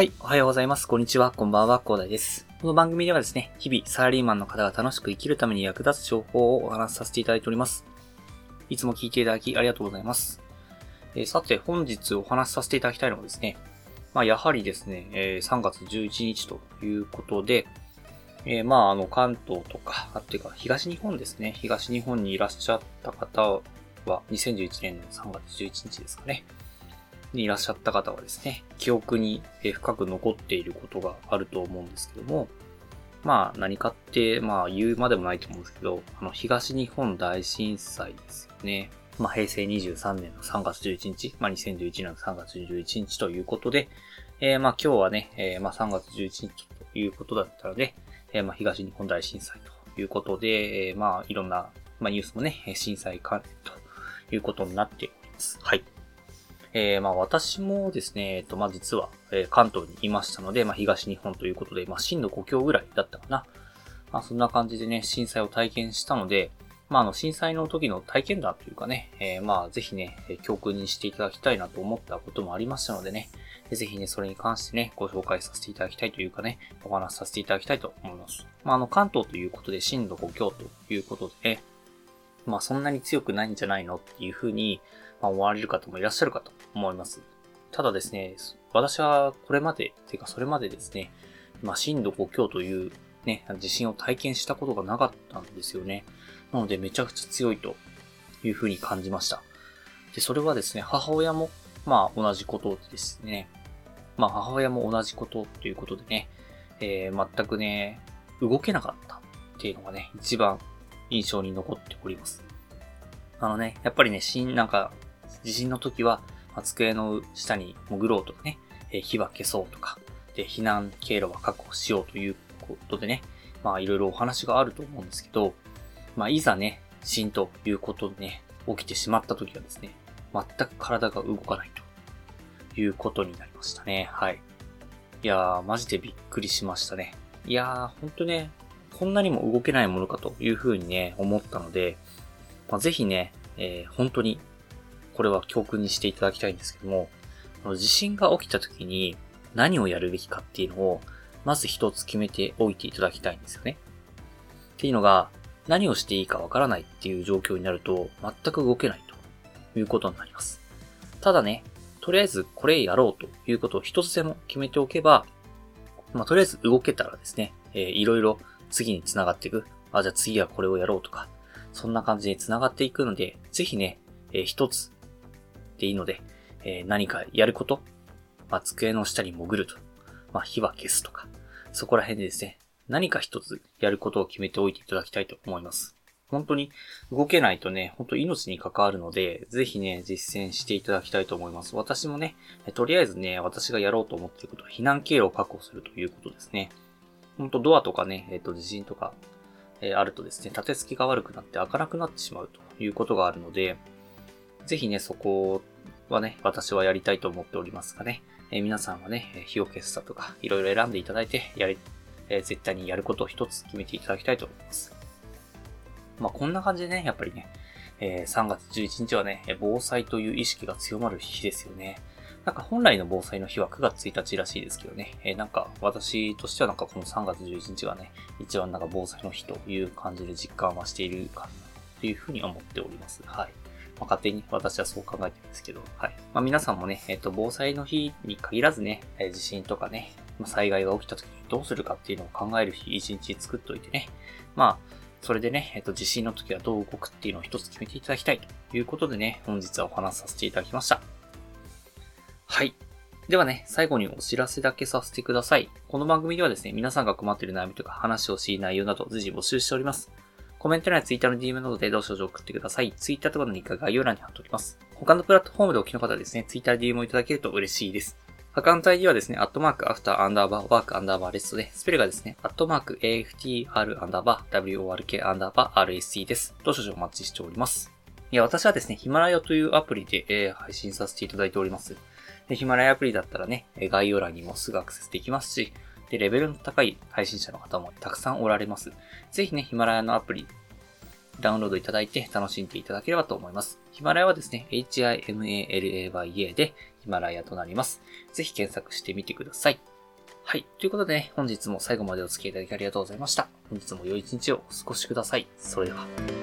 はい、おはようございます。こんにちは。こんばんは。広大です。この番組ではですね、日々サラリーマンの方が楽しく生きるために役立つ情報をお話しさせていただいております。いつも聞いていただきありがとうございます。えーさて、本日お話しさせていただきたいのはですね、まあ、やはりですね、えー3月11日ということで、えーまあ、あの、関東とか、あっていうか、東日本ですね。東日本にいらっしゃった方は、2011年の3月11日ですかね。にいらっしゃった方はですね、記憶に深く残っていることがあると思うんですけども、まあ何かって、まあ言うまでもないと思うんですけど、あの東日本大震災ですよね。まあ平成23年の3月11日、まあ2011年の3月11日ということで、えーまあ今日はね、えーまあ3月11日ということだったので、えーまあ東日本大震災ということで、えーまあいろんな、まあニュースもね、震災関連ということになっております。はい。えーまあ私もですね、えっと、まあ実は、えー関東にいましたので、まあ東日本ということで、まあ震度5強ぐらいだったかな。まあそんな感じでね、震災を体験したので、まああの震災の時の体験談というかね、えーまあぜひね、教訓にしていただきたいなと思ったこともありましたのでね、えーぜひね、それに関してね、ご紹介させていただきたいというかね、お話しさせていただきたいと思います。まああの関東ということで震度5強ということでね、まあそんなに強くないんじゃないのっていうふうに、まあ、思われる方もいらっしゃるかと思います。ただですね、私はこれまで、てかそれまでですね、まあ、震度5強というね、地震を体験したことがなかったんですよね。なのでめちゃくちゃ強いというふうに感じました。で、それはですね、母親も、まあ同じことですね。まあ母親も同じことということでね、えー全くね、動けなかったっていうのがね、一番印象に残っております。あのね、やっぱりね、しん、なんか、地震の時は、机の下に潜ろうとかね、え火は消そうとか、で、避難経路は確保しようということでね、まあいろいろお話があると思うんですけど、まあいざね、地震ということでね、起きてしまった時はですね、全く体が動かないということになりましたね。はい。いやー、マジでびっくりしましたね。いやー、ほんとね、こんなにも動けないものかというふうにね、思ったので、まあ、ぜひね、えー本当に、これは教訓にしていただきたいんですけども、地震が起きた時に何をやるべきかっていうのを、まず一つ決めておいていただきたいんですよね。っていうのが、何をしていいかわからないっていう状況になると、全く動けないということになります。ただね、とりあえずこれやろうということを一つでも決めておけば、まあ、とりあえず動けたらですね、えーいろいろ次に繋がっていく。あ、じゃあ次はこれをやろうとか、そんな感じに繋がっていくので、ぜひね、えー一つでいいので、えー何かやること、まあ、机の下に潜ると、まあ、火は消すとか、そこら辺でですね、何か一つやることを決めておいていただきたいと思います。本当に動けないとね、本当命に関わるので、ぜひね、実践していただきたいと思います。私もね、とりあえずね、私がやろうと思っていることは避難経路を確保するということですね。本当ドアとかね、えっ、と、地震とか、えーあるとですね、立て付けが悪くなって開かなくなってしまうということがあるので、ぜひね、そこはね、私はやりたいと思っておりますがね、えー皆さんはね、え火を消すだとか、いろいろ選んでいただいて、やり、えー絶対にやることを一つ決めていただきたいと思います。まあ、こんな感じでね、やっぱりね、えー3月11日はね、防災という意識が強まる日ですよね。なんか本来の防災の日は9月1日らしいですけどね、えーなんか私としてはなんかこの3月11日がね、一番なんか防災の日という感じで実感はしているかなというふうに思っております。はい。まあ、勝手に私はそう考えてるんですけど、はい。まあ、皆さんもね、えっ、と、防災の日に限らずね、え地震とかね、ま、災害が起きた時にどうするかっていうのを考える日一日作っといてね、まあ、それでね、えっ、と、地震の時はどう動くっていうのを一つ決めていただきたいということでね、本日はお話しさせていただきました。はい。ではね、最後にお知らせだけさせてください。この番組ではですね、皆さんが困っている悩みとか話をしい内容など随時募集しております。コメント欄や Twitter の DM などでどうしよう送ってください。Twitter とかのリンクは概要欄に貼っておきます。他のプラットフォームでお聞きの方はですね、Twitter で DM をいただけると嬉しいです。アカウント ID はですね、アットマーク、アフター、アンダーバー、ワーク、アンダーバー、レストで、スペルがですね、アットマーク、AFTR、アンダーバー、WORK、アンダーバー、RSC です。どうしようお待ちしております。いや、私はですね、ヒマラヤというアプリで、えー配信させていただいております。ヒマラヤアプリだったらね、概要欄にもすぐアクセスできますし、で、レベルの高い配信者の方もたくさんおられます。ぜひね、ヒマラヤのアプリ、ダウンロードいただいて楽しんでいただければと思います。ヒマラヤはですね、HIMALAYA でヒマラヤとなります。ぜひ検索してみてください。はい。ということでね、本日も最後までお付き合いいただきありがとうございました。本日も良い一日をお過ごしください。それでは。